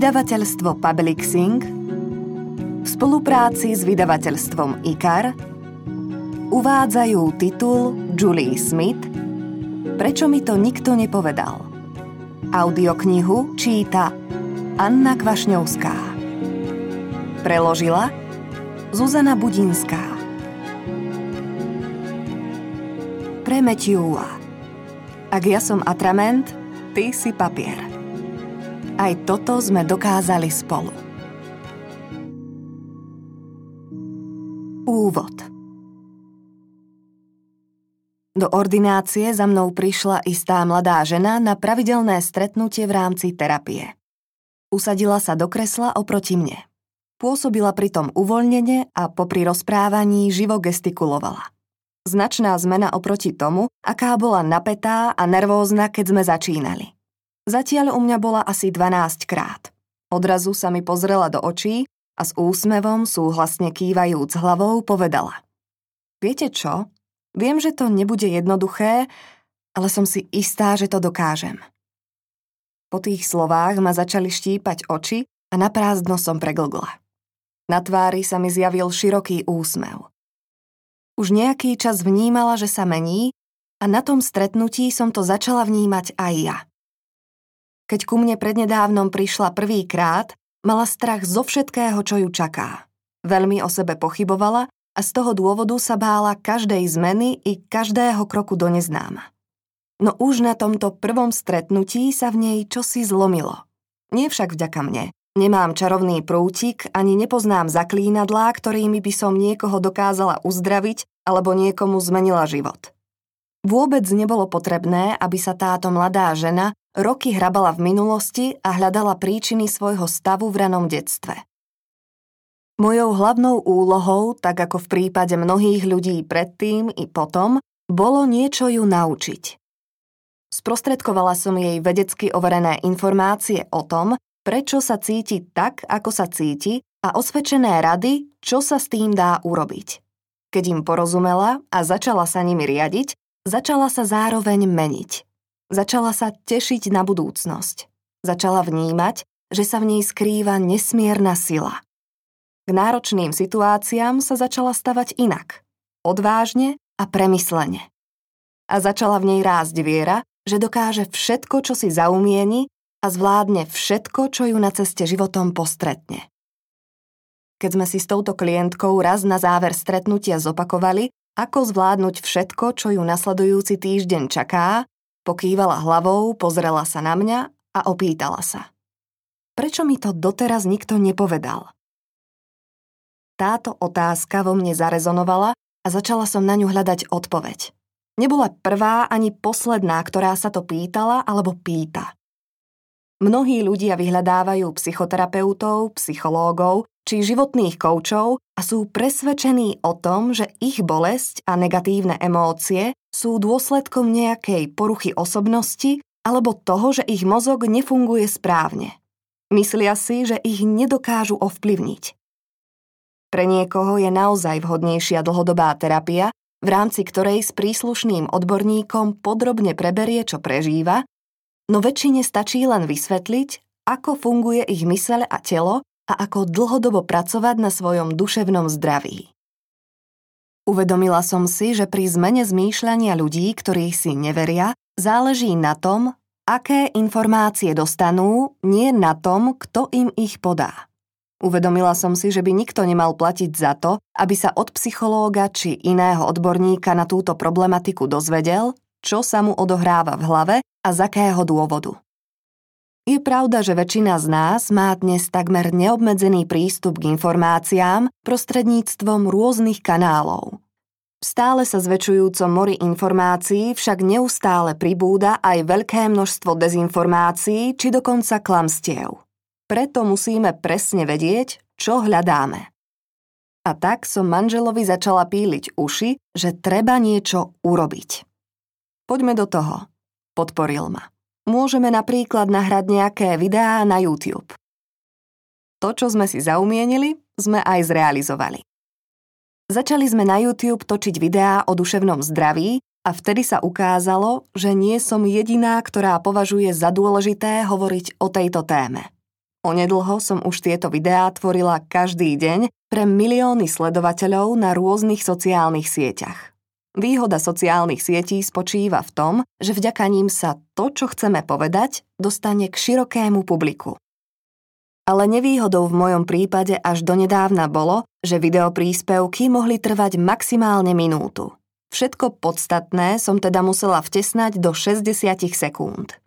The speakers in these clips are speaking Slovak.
Vydavateľstvo Publixing v spolupráci s vydavateľstvom IKAR uvádzajú titul Julie Smith Prečo mi to nikto nepovedal? Audioknihu číta Anna Kvašňovská Preložila Zuzana Budinská Pre Matthewa Ak ja som atrament, ty si papier. Aj toto sme dokázali spolu. Úvod do ordinácie za mnou prišla istá mladá žena na pravidelné stretnutie v rámci terapie. Usadila sa do kresla oproti mne. Pôsobila pritom uvoľnene a popri rozprávaní živo gestikulovala. Značná zmena oproti tomu, aká bola napätá a nervózna, keď sme začínali. Zatiaľ u mňa bola asi 12 krát. Odrazu sa mi pozrela do očí a s úsmevom, súhlasne kývajúc hlavou, povedala. Viete čo? Viem, že to nebude jednoduché, ale som si istá, že to dokážem. Po tých slovách ma začali štípať oči a na prázdno som preglgla. Na tvári sa mi zjavil široký úsmev. Už nejaký čas vnímala, že sa mení a na tom stretnutí som to začala vnímať aj ja. Keď ku mne prednedávnom prišla prvýkrát, mala strach zo všetkého, čo ju čaká. Veľmi o sebe pochybovala a z toho dôvodu sa bála každej zmeny i každého kroku do neznáma. No už na tomto prvom stretnutí sa v nej čosi zlomilo. Nie však vďaka mne. Nemám čarovný prútik, ani nepoznám zaklínadlá, ktorými by som niekoho dokázala uzdraviť alebo niekomu zmenila život. Vôbec nebolo potrebné, aby sa táto mladá žena roky hrabala v minulosti a hľadala príčiny svojho stavu v ranom detstve. Mojou hlavnou úlohou, tak ako v prípade mnohých ľudí predtým i potom, bolo niečo ju naučiť. Sprostredkovala som jej vedecky overené informácie o tom, prečo sa cíti tak, ako sa cíti a osvedčené rady, čo sa s tým dá urobiť. Keď im porozumela a začala sa nimi riadiť, začala sa zároveň meniť. Začala sa tešiť na budúcnosť. Začala vnímať, že sa v nej skrýva nesmierna sila. K náročným situáciám sa začala stavať inak. Odvážne a premyslene. A začala v nej rásť viera, že dokáže všetko, čo si zaumieni a zvládne všetko, čo ju na ceste životom postretne. Keď sme si s touto klientkou raz na záver stretnutia zopakovali, ako zvládnuť všetko, čo ju nasledujúci týždeň čaká, pokývala hlavou, pozrela sa na mňa a opýtala sa. Prečo mi to doteraz nikto nepovedal? Táto otázka vo mne zarezonovala a začala som na ňu hľadať odpoveď. Nebola prvá ani posledná, ktorá sa to pýtala alebo pýta. Mnohí ľudia vyhľadávajú psychoterapeutov, psychológov či životných koučov a sú presvedčení o tom, že ich bolesť a negatívne emócie sú dôsledkom nejakej poruchy osobnosti alebo toho, že ich mozog nefunguje správne. Myslia si, že ich nedokážu ovplyvniť. Pre niekoho je naozaj vhodnejšia dlhodobá terapia, v rámci ktorej s príslušným odborníkom podrobne preberie, čo prežíva, no väčšine stačí len vysvetliť, ako funguje ich mysele a telo a ako dlhodobo pracovať na svojom duševnom zdraví. Uvedomila som si, že pri zmene zmýšľania ľudí, ktorí si neveria, záleží na tom, aké informácie dostanú, nie na tom, kto im ich podá. Uvedomila som si, že by nikto nemal platiť za to, aby sa od psychológa či iného odborníka na túto problematiku dozvedel, čo sa mu odohráva v hlave a z akého dôvodu. Je pravda, že väčšina z nás má dnes takmer neobmedzený prístup k informáciám prostredníctvom rôznych kanálov. V stále sa zväčšujúcom mori informácií však neustále pribúda aj veľké množstvo dezinformácií či dokonca klamstiev. Preto musíme presne vedieť, čo hľadáme. A tak som manželovi začala píliť uši, že treba niečo urobiť. Poďme do toho, podporil ma. Môžeme napríklad nahrať nejaké videá na YouTube. To, čo sme si zaumienili, sme aj zrealizovali. Začali sme na YouTube točiť videá o duševnom zdraví a vtedy sa ukázalo, že nie som jediná, ktorá považuje za dôležité hovoriť o tejto téme. Onedlho som už tieto videá tvorila každý deň pre milióny sledovateľov na rôznych sociálnych sieťach. Výhoda sociálnych sietí spočíva v tom, že vďaka ním sa to, čo chceme povedať, dostane k širokému publiku. Ale nevýhodou v mojom prípade až donedávna bolo, že videopríspevky mohli trvať maximálne minútu. Všetko podstatné som teda musela vtesnať do 60 sekúnd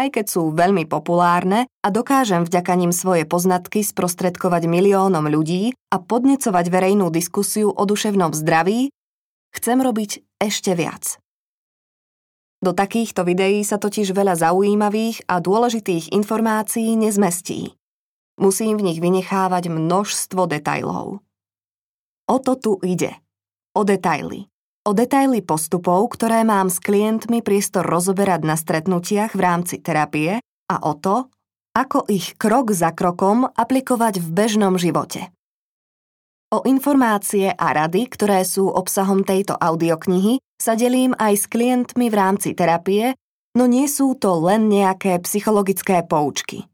aj keď sú veľmi populárne a dokážem vďaka nim svoje poznatky sprostredkovať miliónom ľudí a podnecovať verejnú diskusiu o duševnom zdraví, chcem robiť ešte viac. Do takýchto videí sa totiž veľa zaujímavých a dôležitých informácií nezmestí. Musím v nich vynechávať množstvo detajlov. O to tu ide. O detaily o detaily postupov, ktoré mám s klientmi priestor rozoberať na stretnutiach v rámci terapie a o to, ako ich krok za krokom aplikovať v bežnom živote. O informácie a rady, ktoré sú obsahom tejto audioknihy, sa delím aj s klientmi v rámci terapie, no nie sú to len nejaké psychologické poučky.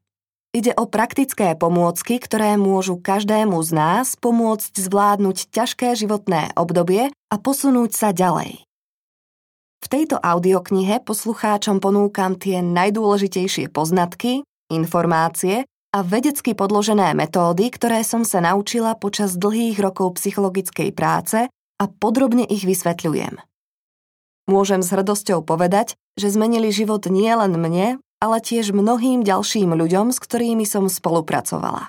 Ide o praktické pomôcky, ktoré môžu každému z nás pomôcť zvládnuť ťažké životné obdobie a posunúť sa ďalej. V tejto audioknihe poslucháčom ponúkam tie najdôležitejšie poznatky, informácie a vedecky podložené metódy, ktoré som sa naučila počas dlhých rokov psychologickej práce a podrobne ich vysvetľujem. Môžem s hrdosťou povedať, že zmenili život nielen mne, ale tiež mnohým ďalším ľuďom, s ktorými som spolupracovala.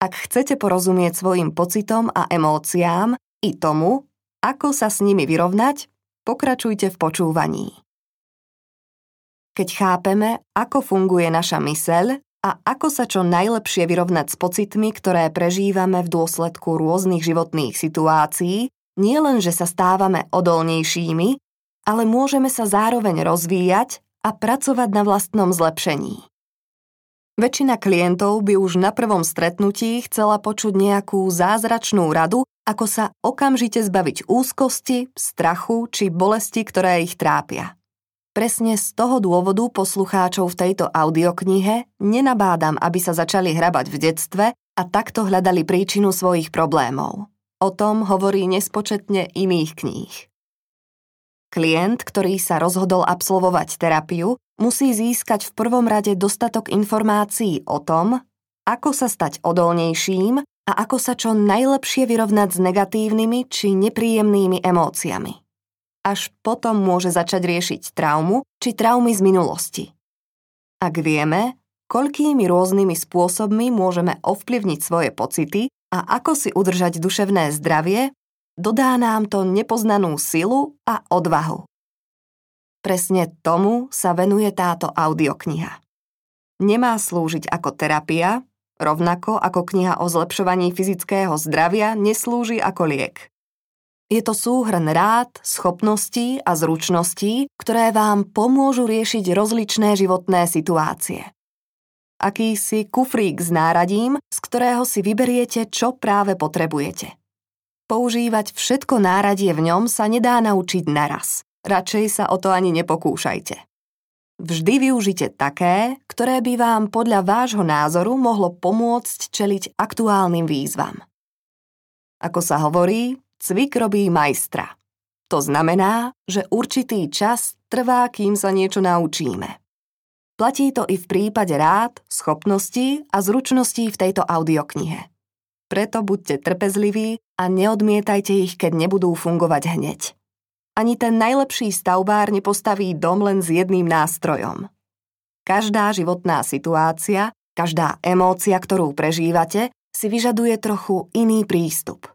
Ak chcete porozumieť svojim pocitom a emóciám i tomu, ako sa s nimi vyrovnať, pokračujte v počúvaní. Keď chápeme, ako funguje naša myseľ a ako sa čo najlepšie vyrovnať s pocitmi, ktoré prežívame v dôsledku rôznych životných situácií, nie len, že sa stávame odolnejšími, ale môžeme sa zároveň rozvíjať a pracovať na vlastnom zlepšení. Väčšina klientov by už na prvom stretnutí chcela počuť nejakú zázračnú radu, ako sa okamžite zbaviť úzkosti, strachu či bolesti, ktoré ich trápia. Presne z toho dôvodu poslucháčov v tejto audioknihe nenabádam, aby sa začali hrabať v detstve a takto hľadali príčinu svojich problémov. O tom hovorí nespočetne iných kníh. Klient, ktorý sa rozhodol absolvovať terapiu, musí získať v prvom rade dostatok informácií o tom, ako sa stať odolnejším a ako sa čo najlepšie vyrovnať s negatívnymi či nepríjemnými emóciami. Až potom môže začať riešiť traumu či traumy z minulosti. Ak vieme, koľkými rôznymi spôsobmi môžeme ovplyvniť svoje pocity a ako si udržať duševné zdravie, dodá nám to nepoznanú silu a odvahu. Presne tomu sa venuje táto audiokniha. Nemá slúžiť ako terapia, rovnako ako kniha o zlepšovaní fyzického zdravia neslúži ako liek. Je to súhrn rád, schopností a zručností, ktoré vám pomôžu riešiť rozličné životné situácie. Akýsi kufrík s náradím, z ktorého si vyberiete, čo práve potrebujete. Používať všetko náradie v ňom sa nedá naučiť naraz. Radšej sa o to ani nepokúšajte. Vždy využite také, ktoré by vám podľa vášho názoru mohlo pomôcť čeliť aktuálnym výzvam. Ako sa hovorí, cvik robí majstra. To znamená, že určitý čas trvá, kým sa niečo naučíme. Platí to i v prípade rád, schopností a zručností v tejto audioknihe. Preto buďte trpezliví a neodmietajte ich, keď nebudú fungovať hneď. Ani ten najlepší stavbár nepostaví dom len s jedným nástrojom. Každá životná situácia, každá emócia, ktorú prežívate, si vyžaduje trochu iný prístup.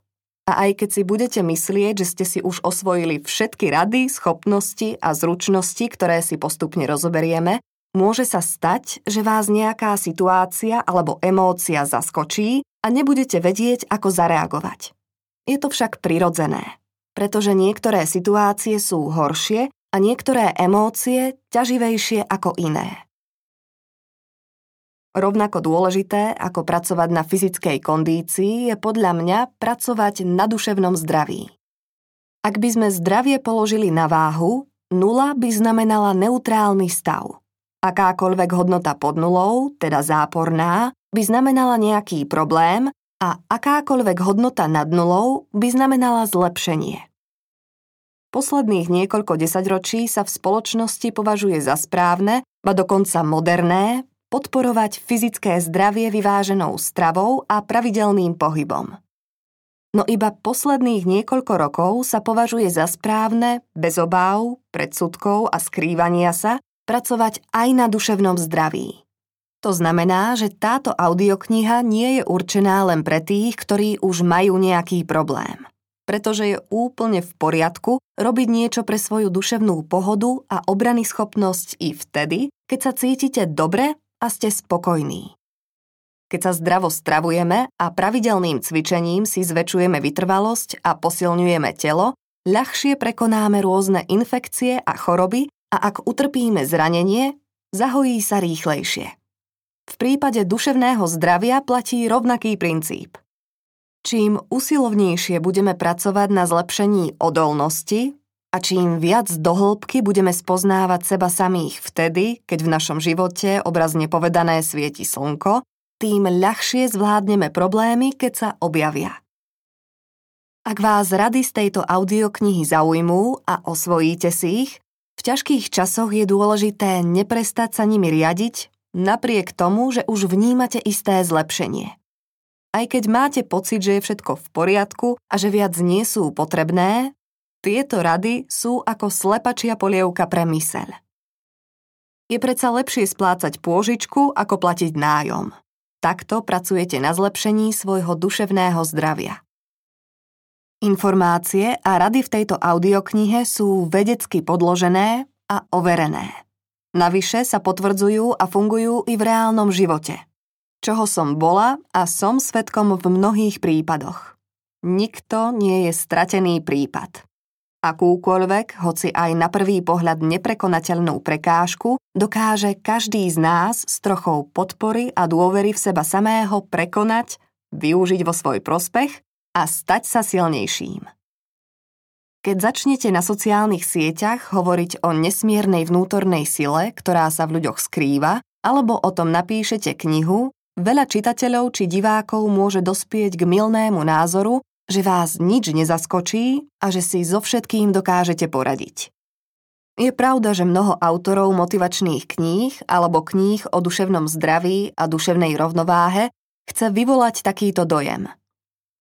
A aj keď si budete myslieť, že ste si už osvojili všetky rady, schopnosti a zručnosti, ktoré si postupne rozoberieme, môže sa stať, že vás nejaká situácia alebo emócia zaskočí a nebudete vedieť, ako zareagovať. Je to však prirodzené, pretože niektoré situácie sú horšie a niektoré emócie ťaživejšie ako iné. Rovnako dôležité ako pracovať na fyzickej kondícii je podľa mňa pracovať na duševnom zdraví. Ak by sme zdravie položili na váhu, nula by znamenala neutrálny stav. Akákoľvek hodnota pod nulou, teda záporná, by znamenala nejaký problém a akákoľvek hodnota nad nulou by znamenala zlepšenie. Posledných niekoľko desaťročí sa v spoločnosti považuje za správne, ba dokonca moderné, podporovať fyzické zdravie vyváženou stravou a pravidelným pohybom. No iba posledných niekoľko rokov sa považuje za správne, bez obáv, predsudkov a skrývania sa, pracovať aj na duševnom zdraví. To znamená, že táto audiokniha nie je určená len pre tých, ktorí už majú nejaký problém. Pretože je úplne v poriadku robiť niečo pre svoju duševnú pohodu a obrany schopnosť i vtedy, keď sa cítite dobre a ste spokojní. Keď sa zdravo stravujeme a pravidelným cvičením si zväčšujeme vytrvalosť a posilňujeme telo, ľahšie prekonáme rôzne infekcie a choroby a ak utrpíme zranenie, zahojí sa rýchlejšie. V prípade duševného zdravia platí rovnaký princíp. Čím usilovnejšie budeme pracovať na zlepšení odolnosti a čím viac do hĺbky budeme spoznávať seba samých vtedy, keď v našom živote obrazne povedané svieti slnko, tým ľahšie zvládneme problémy, keď sa objavia. Ak vás rady z tejto audioknihy zaujmú a osvojíte si ich, v ťažkých časoch je dôležité neprestať sa nimi riadiť, napriek tomu, že už vnímate isté zlepšenie. Aj keď máte pocit, že je všetko v poriadku a že viac nie sú potrebné, tieto rady sú ako slepačia polievka pre myseľ. Je predsa lepšie splácať pôžičku, ako platiť nájom. Takto pracujete na zlepšení svojho duševného zdravia. Informácie a rady v tejto audioknihe sú vedecky podložené a overené. Navyše sa potvrdzujú a fungujú i v reálnom živote. Čoho som bola a som svetkom v mnohých prípadoch. Nikto nie je stratený prípad. Akúkoľvek, hoci aj na prvý pohľad neprekonateľnú prekážku, dokáže každý z nás s trochou podpory a dôvery v seba samého prekonať, využiť vo svoj prospech a stať sa silnejším. Keď začnete na sociálnych sieťach hovoriť o nesmiernej vnútornej sile, ktorá sa v ľuďoch skrýva, alebo o tom napíšete knihu, veľa čitateľov či divákov môže dospieť k milnému názoru, že vás nič nezaskočí a že si so všetkým dokážete poradiť. Je pravda, že mnoho autorov motivačných kníh alebo kníh o duševnom zdraví a duševnej rovnováhe chce vyvolať takýto dojem.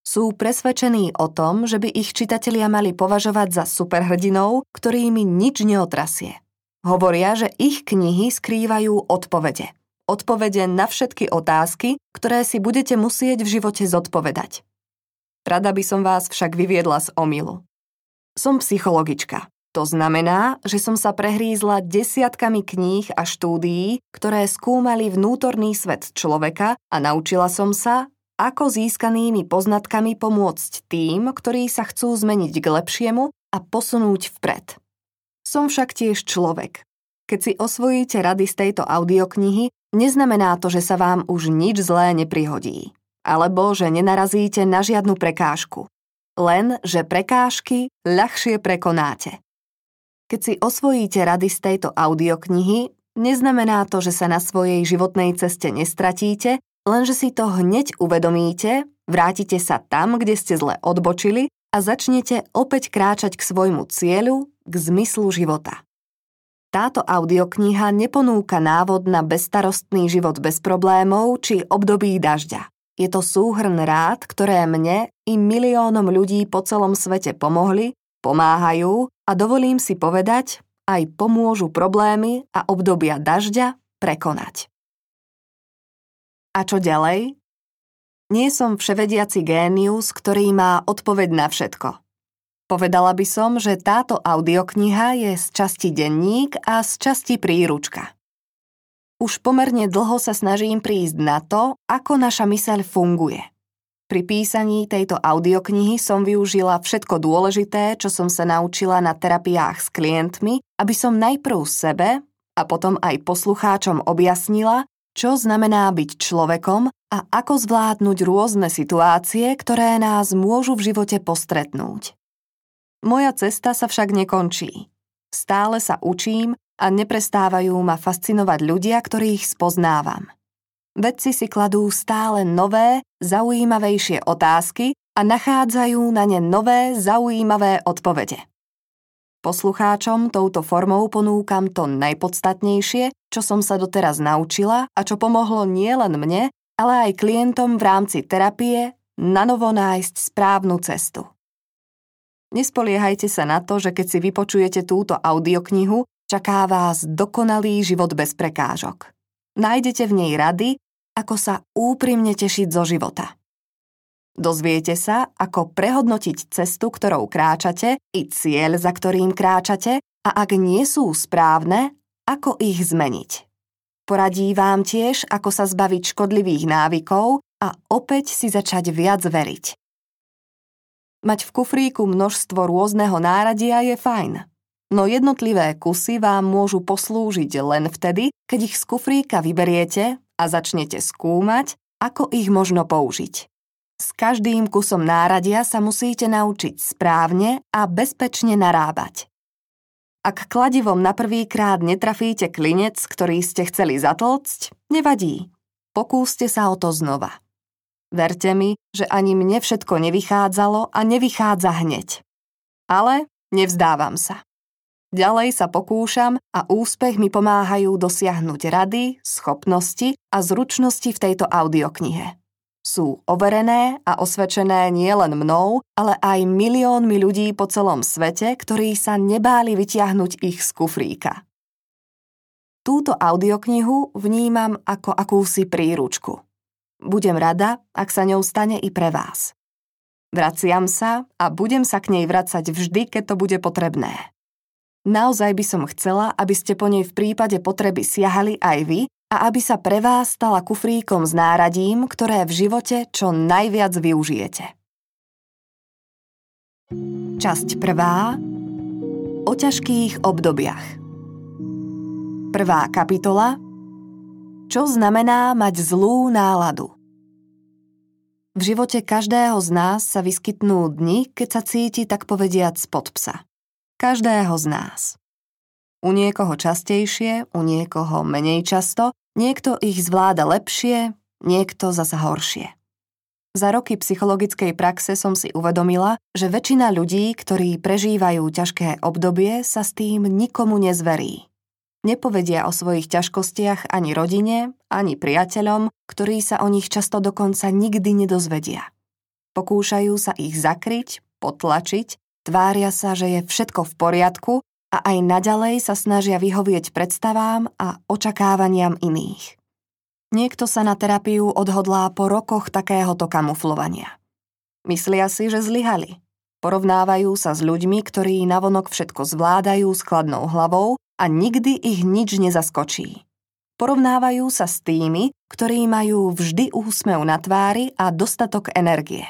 Sú presvedčení o tom, že by ich čitatelia mali považovať za superhrdinov, ktorými nič neotrasie. Hovoria, že ich knihy skrývajú odpovede. Odpovede na všetky otázky, ktoré si budete musieť v živote zodpovedať. Rada by som vás však vyviedla z omilu. Som psychologička. To znamená, že som sa prehrízla desiatkami kníh a štúdií, ktoré skúmali vnútorný svet človeka a naučila som sa, ako získanými poznatkami pomôcť tým, ktorí sa chcú zmeniť k lepšiemu a posunúť vpred. Som však tiež človek. Keď si osvojíte rady z tejto audioknihy, neznamená to, že sa vám už nič zlé neprihodí alebo že nenarazíte na žiadnu prekážku. Len, že prekážky ľahšie prekonáte. Keď si osvojíte rady z tejto audioknihy, neznamená to, že sa na svojej životnej ceste nestratíte, lenže si to hneď uvedomíte, vrátite sa tam, kde ste zle odbočili a začnete opäť kráčať k svojmu cieľu, k zmyslu života. Táto audiokniha neponúka návod na bezstarostný život bez problémov či období dažďa. Je to súhrn rád, ktoré mne i miliónom ľudí po celom svete pomohli, pomáhajú a dovolím si povedať, aj pomôžu problémy a obdobia dažďa prekonať. A čo ďalej? Nie som vševediaci génius, ktorý má odpoveď na všetko. Povedala by som, že táto audiokniha je z časti denník a z časti príručka. Už pomerne dlho sa snažím prísť na to, ako naša myseľ funguje. Pri písaní tejto audioknihy som využila všetko dôležité, čo som sa naučila na terapiách s klientmi, aby som najprv sebe a potom aj poslucháčom objasnila, čo znamená byť človekom a ako zvládnuť rôzne situácie, ktoré nás môžu v živote postretnúť. Moja cesta sa však nekončí. Stále sa učím a neprestávajú ma fascinovať ľudia, ktorých spoznávam. Vedci si kladú stále nové, zaujímavejšie otázky a nachádzajú na ne nové, zaujímavé odpovede. Poslucháčom touto formou ponúkam to najpodstatnejšie, čo som sa doteraz naučila a čo pomohlo nielen mne, ale aj klientom v rámci terapie na novo nájsť správnu cestu. Nespoliehajte sa na to, že keď si vypočujete túto audioknihu, čaká vás dokonalý život bez prekážok. Nájdete v nej rady, ako sa úprimne tešiť zo života. Dozviete sa, ako prehodnotiť cestu, ktorou kráčate, i cieľ, za ktorým kráčate, a ak nie sú správne, ako ich zmeniť. Poradí vám tiež, ako sa zbaviť škodlivých návykov a opäť si začať viac veriť. Mať v kufríku množstvo rôzneho náradia je fajn, no jednotlivé kusy vám môžu poslúžiť len vtedy, keď ich z kufríka vyberiete a začnete skúmať, ako ich možno použiť. S každým kusom náradia sa musíte naučiť správne a bezpečne narábať. Ak kladivom na prvýkrát netrafíte klinec, ktorý ste chceli zatlcť, nevadí. Pokúste sa o to znova. Verte mi, že ani mne všetko nevychádzalo a nevychádza hneď. Ale nevzdávam sa. Ďalej sa pokúšam a úspech mi pomáhajú dosiahnuť rady, schopnosti a zručnosti v tejto audioknihe. Sú overené a osvedčené nielen mnou, ale aj miliónmi ľudí po celom svete, ktorí sa nebáli vytiahnuť ich z kufríka. Túto audioknihu vnímam ako akúsi príručku. Budem rada, ak sa ňou stane i pre vás. Vraciam sa a budem sa k nej vracať vždy, keď to bude potrebné. Naozaj by som chcela, aby ste po nej v prípade potreby siahali aj vy a aby sa pre vás stala kufríkom s náradím, ktoré v živote čo najviac využijete. Časť prvá O ťažkých obdobiach Prvá kapitola Čo znamená mať zlú náladu? V živote každého z nás sa vyskytnú dni, keď sa cíti tak povediať spod psa. Každého z nás. U niekoho častejšie, u niekoho menej často, niekto ich zvláda lepšie, niekto zasa horšie. Za roky psychologickej praxe som si uvedomila, že väčšina ľudí, ktorí prežívajú ťažké obdobie, sa s tým nikomu nezverí. Nepovedia o svojich ťažkostiach ani rodine, ani priateľom, ktorí sa o nich často dokonca nikdy nedozvedia. Pokúšajú sa ich zakryť, potlačiť Tvária sa, že je všetko v poriadku a aj naďalej sa snažia vyhovieť predstavám a očakávaniam iných. Niekto sa na terapiu odhodlá po rokoch takéhoto kamuflovania. Myslia si, že zlyhali. Porovnávajú sa s ľuďmi, ktorí navonok všetko zvládajú s kladnou hlavou a nikdy ich nič nezaskočí. Porovnávajú sa s tými, ktorí majú vždy úsmev na tvári a dostatok energie.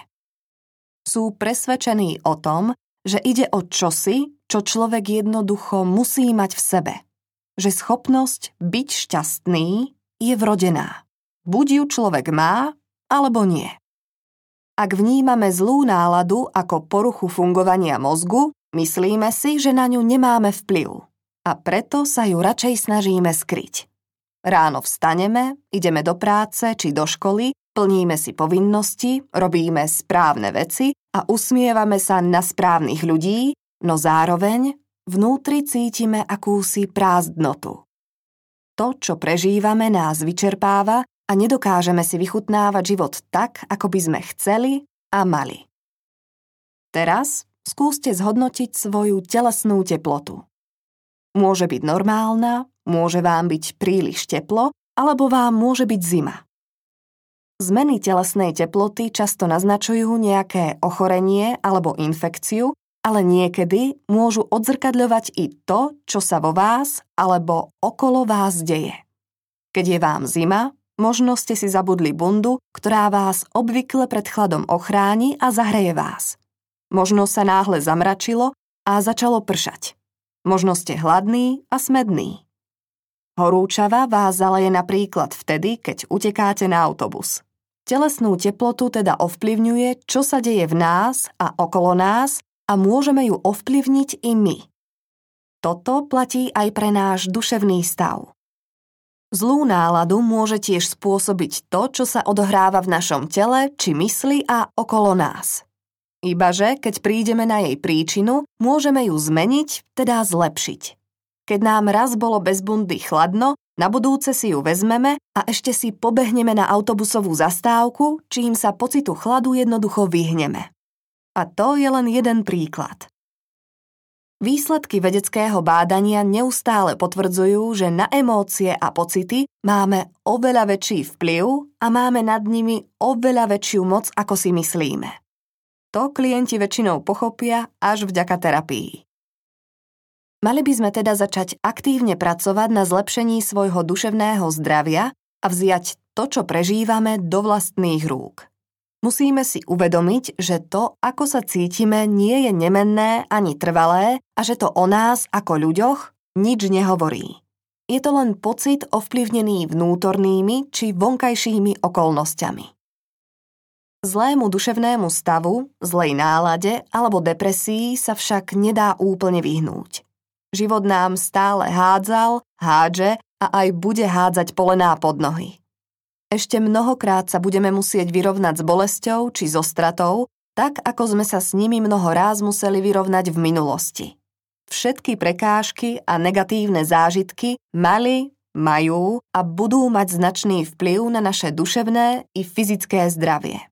Sú presvedčení o tom, že ide o čosi, čo človek jednoducho musí mať v sebe. Že schopnosť byť šťastný je vrodená. Buď ju človek má, alebo nie. Ak vnímame zlú náladu ako poruchu fungovania mozgu, myslíme si, že na ňu nemáme vplyv a preto sa ju radšej snažíme skryť. Ráno vstaneme, ideme do práce či do školy plníme si povinnosti, robíme správne veci a usmievame sa na správnych ľudí, no zároveň vnútri cítime akúsi prázdnotu. To, čo prežívame, nás vyčerpáva a nedokážeme si vychutnávať život tak, ako by sme chceli a mali. Teraz skúste zhodnotiť svoju telesnú teplotu. Môže byť normálna, môže vám byť príliš teplo, alebo vám môže byť zima. Zmeny telesnej teploty často naznačujú nejaké ochorenie alebo infekciu, ale niekedy môžu odzrkadľovať i to, čo sa vo vás alebo okolo vás deje. Keď je vám zima, možno ste si zabudli bundu, ktorá vás obvykle pred chladom ochráni a zahreje vás. Možno sa náhle zamračilo a začalo pršať. Možno ste hladný a smedný. Horúčava vás zaleje napríklad vtedy, keď utekáte na autobus. Telesnú teplotu teda ovplyvňuje, čo sa deje v nás a okolo nás a môžeme ju ovplyvniť i my. Toto platí aj pre náš duševný stav. Zlú náladu môže tiež spôsobiť to, čo sa odohráva v našom tele či mysli a okolo nás. Ibaže, keď prídeme na jej príčinu, môžeme ju zmeniť, teda zlepšiť. Keď nám raz bolo bez bundy chladno, na budúce si ju vezmeme a ešte si pobehneme na autobusovú zastávku, čím sa pocitu chladu jednoducho vyhneme. A to je len jeden príklad. Výsledky vedeckého bádania neustále potvrdzujú, že na emócie a pocity máme oveľa väčší vplyv a máme nad nimi oveľa väčšiu moc, ako si myslíme. To klienti väčšinou pochopia až vďaka terapii. Mali by sme teda začať aktívne pracovať na zlepšení svojho duševného zdravia a vziať to, čo prežívame, do vlastných rúk. Musíme si uvedomiť, že to, ako sa cítime, nie je nemenné ani trvalé a že to o nás ako ľuďoch nič nehovorí. Je to len pocit ovplyvnený vnútornými či vonkajšími okolnostiami. Zlému duševnému stavu, zlej nálade alebo depresii sa však nedá úplne vyhnúť. Život nám stále hádzal, hádže a aj bude hádzať polená pod nohy. Ešte mnohokrát sa budeme musieť vyrovnať s bolesťou či so stratou, tak ako sme sa s nimi mnoho ráz museli vyrovnať v minulosti. Všetky prekážky a negatívne zážitky mali, majú a budú mať značný vplyv na naše duševné i fyzické zdravie.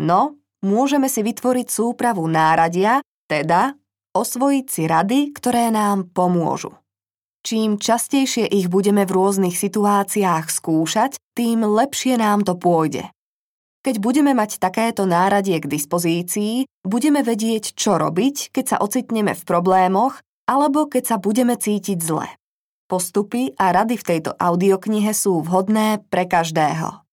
No, môžeme si vytvoriť súpravu náradia, teda osvojiť si rady, ktoré nám pomôžu. Čím častejšie ich budeme v rôznych situáciách skúšať, tým lepšie nám to pôjde. Keď budeme mať takéto náradie k dispozícii, budeme vedieť, čo robiť, keď sa ocitneme v problémoch alebo keď sa budeme cítiť zle. Postupy a rady v tejto audioknihe sú vhodné pre každého.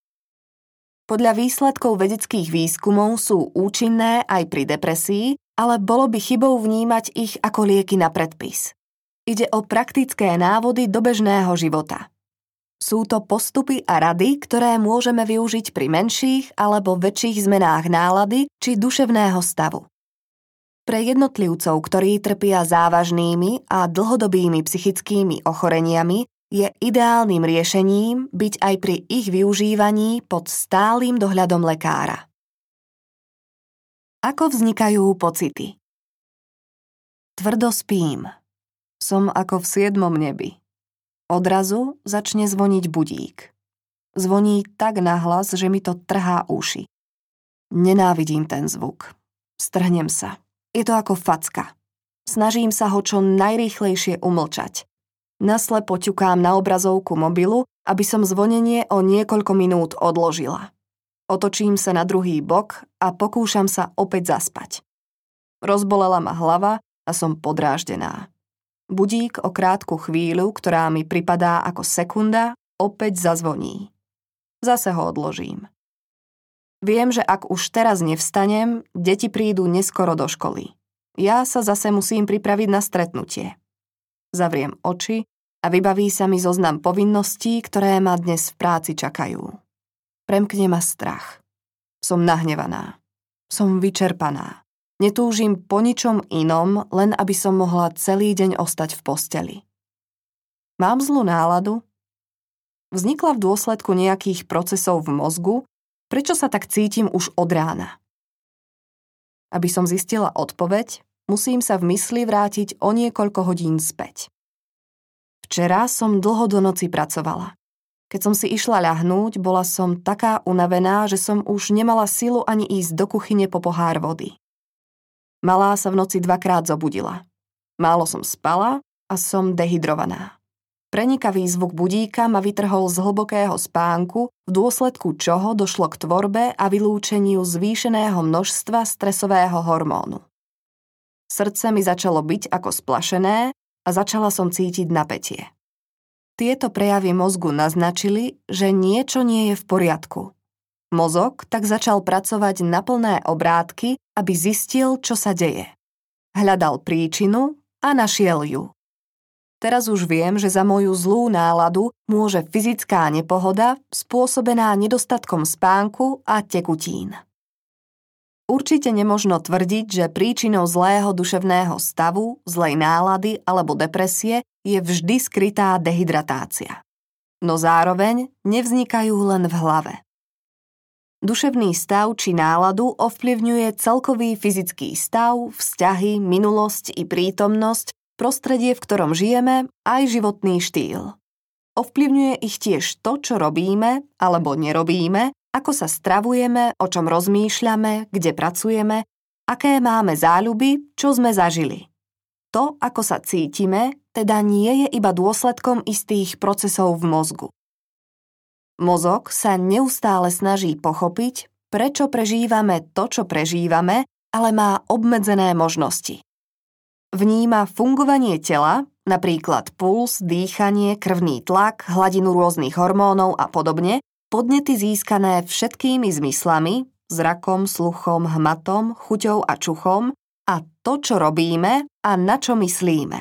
Podľa výsledkov vedeckých výskumov sú účinné aj pri depresii, ale bolo by chybou vnímať ich ako lieky na predpis. Ide o praktické návody do bežného života. Sú to postupy a rady, ktoré môžeme využiť pri menších alebo väčších zmenách nálady či duševného stavu. Pre jednotlivcov, ktorí trpia závažnými a dlhodobými psychickými ochoreniami, je ideálnym riešením byť aj pri ich využívaní pod stálym dohľadom lekára. Ako vznikajú pocity? Tvrdo spím. Som ako v siedmom nebi. Odrazu začne zvoniť budík. Zvoní tak nahlas, že mi to trhá uši. Nenávidím ten zvuk. Strhnem sa. Je to ako facka. Snažím sa ho čo najrýchlejšie umlčať. Naslepo ťukám na obrazovku mobilu, aby som zvonenie o niekoľko minút odložila. Otočím sa na druhý bok a pokúšam sa opäť zaspať. Rozbolela ma hlava a som podráždená. Budík o krátku chvíľu, ktorá mi pripadá ako sekunda, opäť zazvoní. Zase ho odložím. Viem, že ak už teraz nevstanem, deti prídu neskoro do školy. Ja sa zase musím pripraviť na stretnutie. Zavriem oči a vybaví sa mi zoznam povinností, ktoré ma dnes v práci čakajú. Premkne ma strach. Som nahnevaná. Som vyčerpaná. Netúžim po ničom inom, len aby som mohla celý deň ostať v posteli. Mám zlú náladu? Vznikla v dôsledku nejakých procesov v mozgu, prečo sa tak cítim už od rána? Aby som zistila odpoveď, musím sa v mysli vrátiť o niekoľko hodín späť. Včera som dlho do noci pracovala. Keď som si išla ľahnúť, bola som taká unavená, že som už nemala silu ani ísť do kuchyne po pohár vody. Malá sa v noci dvakrát zobudila. Málo som spala a som dehydrovaná. Prenikavý zvuk budíka ma vytrhol z hlbokého spánku, v dôsledku čoho došlo k tvorbe a vylúčeniu zvýšeného množstva stresového hormónu. Srdce mi začalo byť ako splašené a začala som cítiť napätie. Tieto prejavy mozgu naznačili, že niečo nie je v poriadku Mozog tak začal pracovať na plné obrátky, aby zistil, čo sa deje. Hľadal príčinu a našiel ju. Teraz už viem, že za moju zlú náladu môže fyzická nepohoda spôsobená nedostatkom spánku a tekutín. Určite nemožno tvrdiť, že príčinou zlého duševného stavu, zlej nálady alebo depresie je vždy skrytá dehydratácia. No zároveň nevznikajú len v hlave. Duševný stav či náladu ovplyvňuje celkový fyzický stav, vzťahy, minulosť i prítomnosť, prostredie, v ktorom žijeme, aj životný štýl. Ovplyvňuje ich tiež to, čo robíme alebo nerobíme ako sa stravujeme, o čom rozmýšľame, kde pracujeme, aké máme záľuby, čo sme zažili. To, ako sa cítime, teda nie je iba dôsledkom istých procesov v mozgu. Mozog sa neustále snaží pochopiť, prečo prežívame to, čo prežívame, ale má obmedzené možnosti. Vníma fungovanie tela, napríklad puls, dýchanie, krvný tlak, hladinu rôznych hormónov a podobne, Podnety získané všetkými zmyslami, zrakom, sluchom, hmatom, chuťou a čuchom a to, čo robíme a na čo myslíme.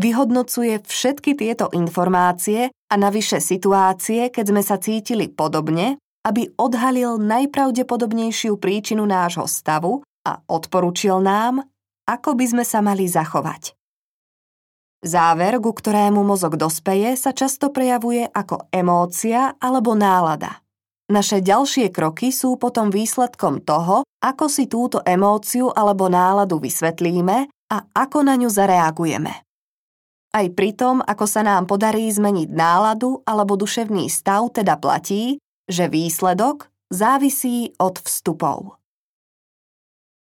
Vyhodnocuje všetky tieto informácie a navyše situácie, keď sme sa cítili podobne, aby odhalil najpravdepodobnejšiu príčinu nášho stavu a odporučil nám, ako by sme sa mali zachovať. Záver, ku ktorému mozog dospeje, sa často prejavuje ako emócia alebo nálada. Naše ďalšie kroky sú potom výsledkom toho, ako si túto emóciu alebo náladu vysvetlíme a ako na ňu zareagujeme. Aj pri tom, ako sa nám podarí zmeniť náladu alebo duševný stav, teda platí, že výsledok závisí od vstupov.